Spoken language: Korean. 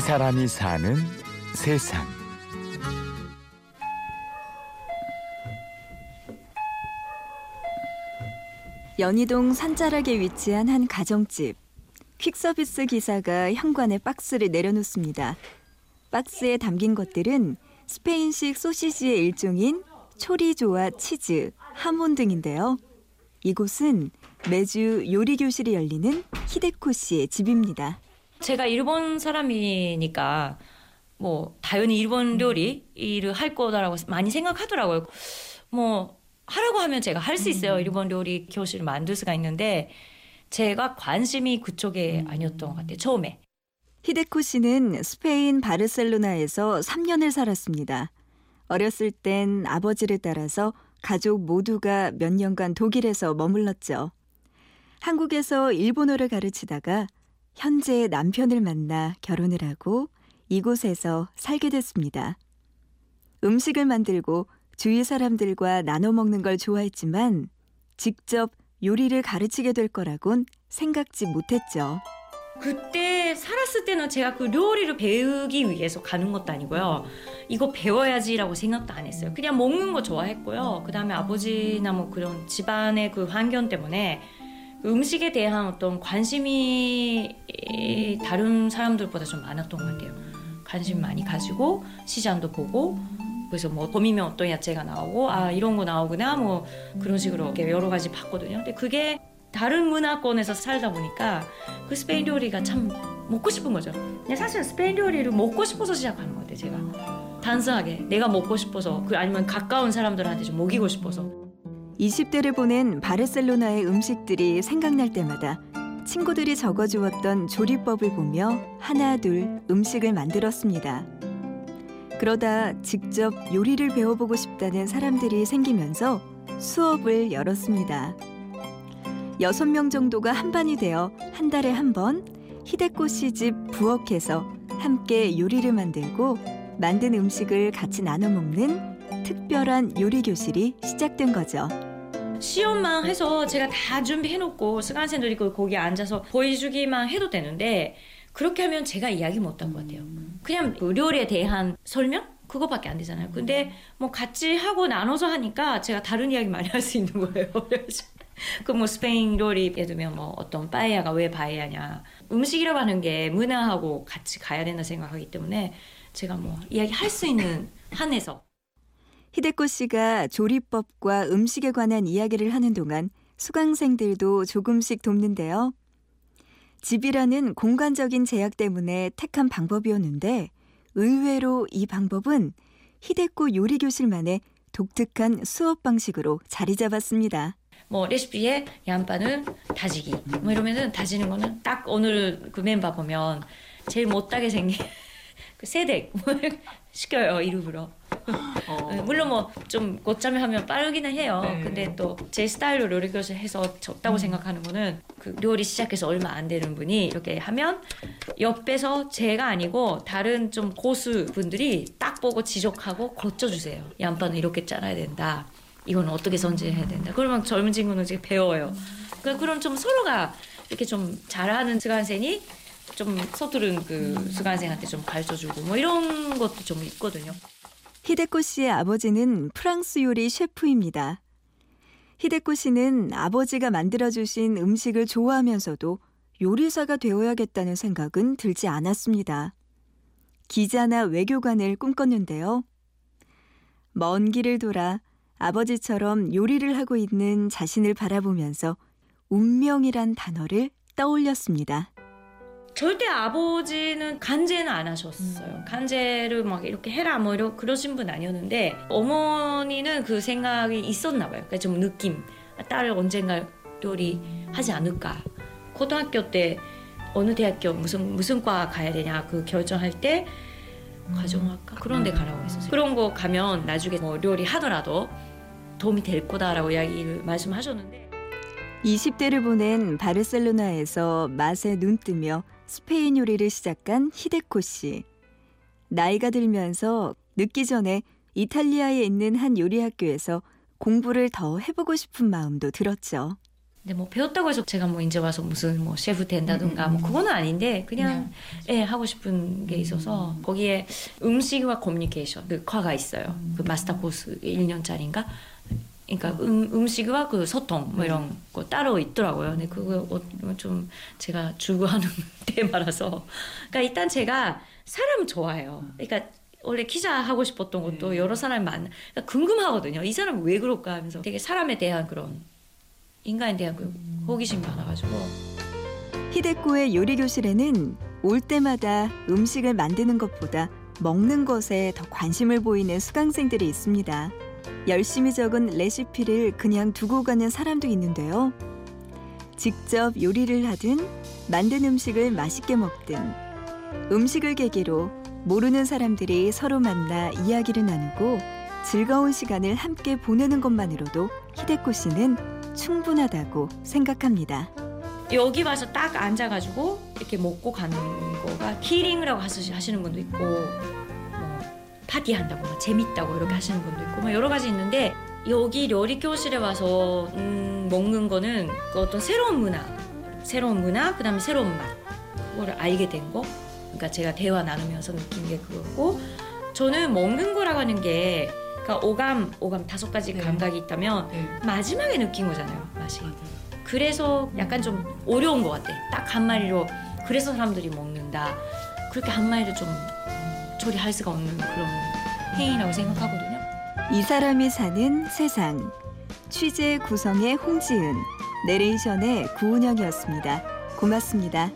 이 사람이 사는 세상. 연희동 산자락에 위치한 한 가정집. 퀵서비스 기사가 현관에 박스를 내려놓습니다. 박스에 담긴 것들은 스페인식 소시지의 일종인 초리조와 치즈, 하몬 등인데요. 이곳은 매주 요리 교실이 열리는 히데코 씨의 집입니다. 제가 일본 사람이니까 뭐 당연히 일본 요리 일을 할 거다라고 많이 생각하더라고요. 뭐 하라고 하면 제가 할 수 있어요. 일본 요리 교실을 만들 수가 있는데 제가 관심이 그쪽에 아니었던 것 같아요. 처음에. 히데코 씨는 스페인 바르셀로나에서 3년을 살았습니다. 어렸을 땐 아버지를 따라서 가족 모두가 몇 년간 독일에서 머물렀죠. 한국에서 일본어를 가르치다가 현재 남편을 만나 결혼을 하고 이곳에서 살게 됐습니다. 음식을 만들고 주위 사람들과 나눠 먹는 걸 좋아했지만 직접 요리를 가르치게 될 거라곤 생각지 못했죠. 그때 살았을 때는 제가 그 요리를 배우기 위해서 가는 것도 아니고요. 이거 배워야지라고 생각도 안 했어요. 그냥 먹는 거 좋아했고요. 그 다음에 아버지나 뭐 그런 집안의 그 환경 때문에 그 음식에 대한 어떤 관심이 다른 사람들보다 좀 많았던 것 같아요. 관심 많이 가지고 시장도 보고 그래서 뭐 봄이면 어떤 야채가 나오고 아 이런 거 나오구나 뭐 그런 식으로 여러 가지 봤거든요. 근데 그게 다른 문화권에서 살다 보니까 그 스페인 요리가 참 먹고 싶은 거죠. 사실 스페인 요리를 먹고 싶어서 시작하는 것 같아요. 제가 단순하게 내가 먹고 싶어서 그 아니면 가까운 사람들한테 좀 먹이고 싶어서 20대를 보낸 바르셀로나의 음식들이 생각날 때마다 친구들이 적어주었던 조리법을 보며 하나 둘 음식을 만들었습니다. 그러다 직접 요리를 배워보고 싶다는 사람들이 생기면서 수업을 열었습니다. 여섯 명 정도가 한반이 되어 한 달에 한 번 히데코 씨집 부엌에서 함께 요리를 만들고 만든 음식을 같이 나눠 먹는 특별한 요리 교실이 시작된 거죠. 시험만 해서 제가 다 준비해놓고 수강생들이 거기 앉아서 보여주기만 해도 되는데 그렇게 하면 제가 이야기 못한 것 같아요. 그냥 요리에 대한 설명? 그거밖에 안 되잖아요. 근데 뭐 같이 하고 나눠서 하니까 제가 다른 이야기 많이 할 수 있는 거예요. 그 뭐 스페인 요리 예를 들면 뭐 어떤 빠에야가 왜 빠에야냐 음식이라고 하는 게 문화하고 같이 가야 된다 생각하기 때문에 제가 뭐 이야기 할 수 있는 한에서 히데코 씨가 조리법과 음식에 관한 이야기를 하는 동안 수강생들도 조금씩 돕는데요. 집이라는 공간적인 제약 때문에 택한 방법이었는데 의외로 이 방법은 히데코 요리 교실만의 독특한 수업 방식으로 자리 잡았습니다. 뭐 레시피에 양파는 다지기 뭐 이러면은 다지는 거는 딱 오늘 그 멤버 보면 제일 못하게 생긴 그 세댁 뭐 시켜요 일부러 어. 물론 뭐 좀 곧잠에 하면 빠르기는 해요. 네. 근데 또 제 스타일로 요리 교실 해서 적다고 음. 생각하는 거는 그 요리 시작해서 얼마 안 되는 분이 이렇게 하면 옆에서 제가 아니고 다른 좀 고수 분들이 딱 보고 지적하고 고쳐주세요. 양파는 이렇게 잘라야 된다. 이건 어떻게 손질해야 된다. 그러면 젊은 친구는 이제 배워요. 그 그럼 좀 서로가 이렇게 좀 잘하는 수강생이 좀 서투른 그 수강생한테 좀 가르쳐주고 뭐 이런 것도 좀 있거든요. 히데코 씨의 아버지는 프랑스 요리 셰프입니다. 히데코 씨는 아버지가 만들어주신 음식을 좋아하면서도 요리사가 되어야겠다는 생각은 들지 않았습니다. 기자나 외교관을 꿈꿨는데요. 먼 길을 돌아 아버지처럼 요리를 하고 있는 자신을 바라보면서 운명이란 단어를 떠올렸습니다. 절대 아버지는 간제는 안 하셨어요. 음. 간제를 막 이렇게 해라 뭐 이러 그러신 분 아니었는데 어머니는 그 생각이 있었나 봐요. 그러니까 좀 느낌. 딸을 언젠가 요리 하지 않을까. 고등학교 때 어느 대학교 무슨 무슨 과 가야 되냐 그 결정할 때 가정학과 그런 데 가라고 했었어요. 그런 거 가면 나중에 뭐 요리 하더라도 도움이 될 거다라고 이야기를 말씀하셨는데 20대를 보낸 바르셀로나에서 맛에 눈뜨며 스페인 요리를 시작한 히데코 씨. 나이가 들면서 늦기 전에 이탈리아에 있는 한 요리 학교에서 공부를 더 해보고 싶은 마음도 들었죠. 근데 뭐 배웠다고 해서 제가 뭐 이제 와서 무슨 뭐 셰프 된다든가 뭐 그거는 아닌데 그냥 예 하고 싶은 게 있어서 거기에 음식과 커뮤니케이션 그 과가 있어요. 그 마스터 코스 1년짜리인가. 그러니까 음, 음식과 그 소통 뭐 이런 거 따로 있더라고요. 근데 그거 어, 좀 제가 추구하는 테마라서. 그러니까 일단 제가 사람 좋아해요. 그러니까 원래 기자 하고 싶었던 것도 여러 사람이 만 그러니까 궁금하거든요. 이 사람 왜 그럴까 하면서 되게 사람에 대한 그런 인간에 대한 그 호기심이 많아가지고 히데코의 요리 교실에는 올 때마다 음식을 만드는 것보다 먹는 것에 더 관심을 보이는 수강생들이 있습니다. 열심히 적은 레시피를 그냥 두고 가는 사람도 있는데요. 직접 요리를 하든 만든 음식을 맛있게 먹든 음식을 계기로 모르는 사람들이 서로 만나 이야기를 나누고 즐거운 시간을 함께 보내는 것만으로도 히데코 씨는 충분하다고 생각합니다. 여기 와서 딱 앉아가지고 이렇게 먹고 가는 거가 키링이라고 하시- 하시는 분도 있고 뭐 파티한다고 뭐 재밌다고 이렇게 하시는 분도 있고 뭐 여러 가지 있는데 여기 요리 교실에 와서 음, 먹는 거는 그 어떤 새로운 문화, 새로운 문화, 그다음에 새로운 맛 그거를 알게 된 거. 그러니까 제가 대화 나누면서 느낀 게 그거고 저는 먹는 거라고 하는 게 그러니까 오감, 오감 다섯 가지 네. 감각이 있다면 네. 마지막에 느낀 거잖아요, 맛이. 그래서 약간 좀 어려운 것 같아. 딱 한 마리로 그래서 사람들이 먹는다. 그렇게 한 마리로 좀 처리할 수가 없는 그런 행위라고 생각하거든요. 이 사람이 사는 세상 취재 구성의 홍지은 내레이션의 구은영이었습니다. 고맙습니다.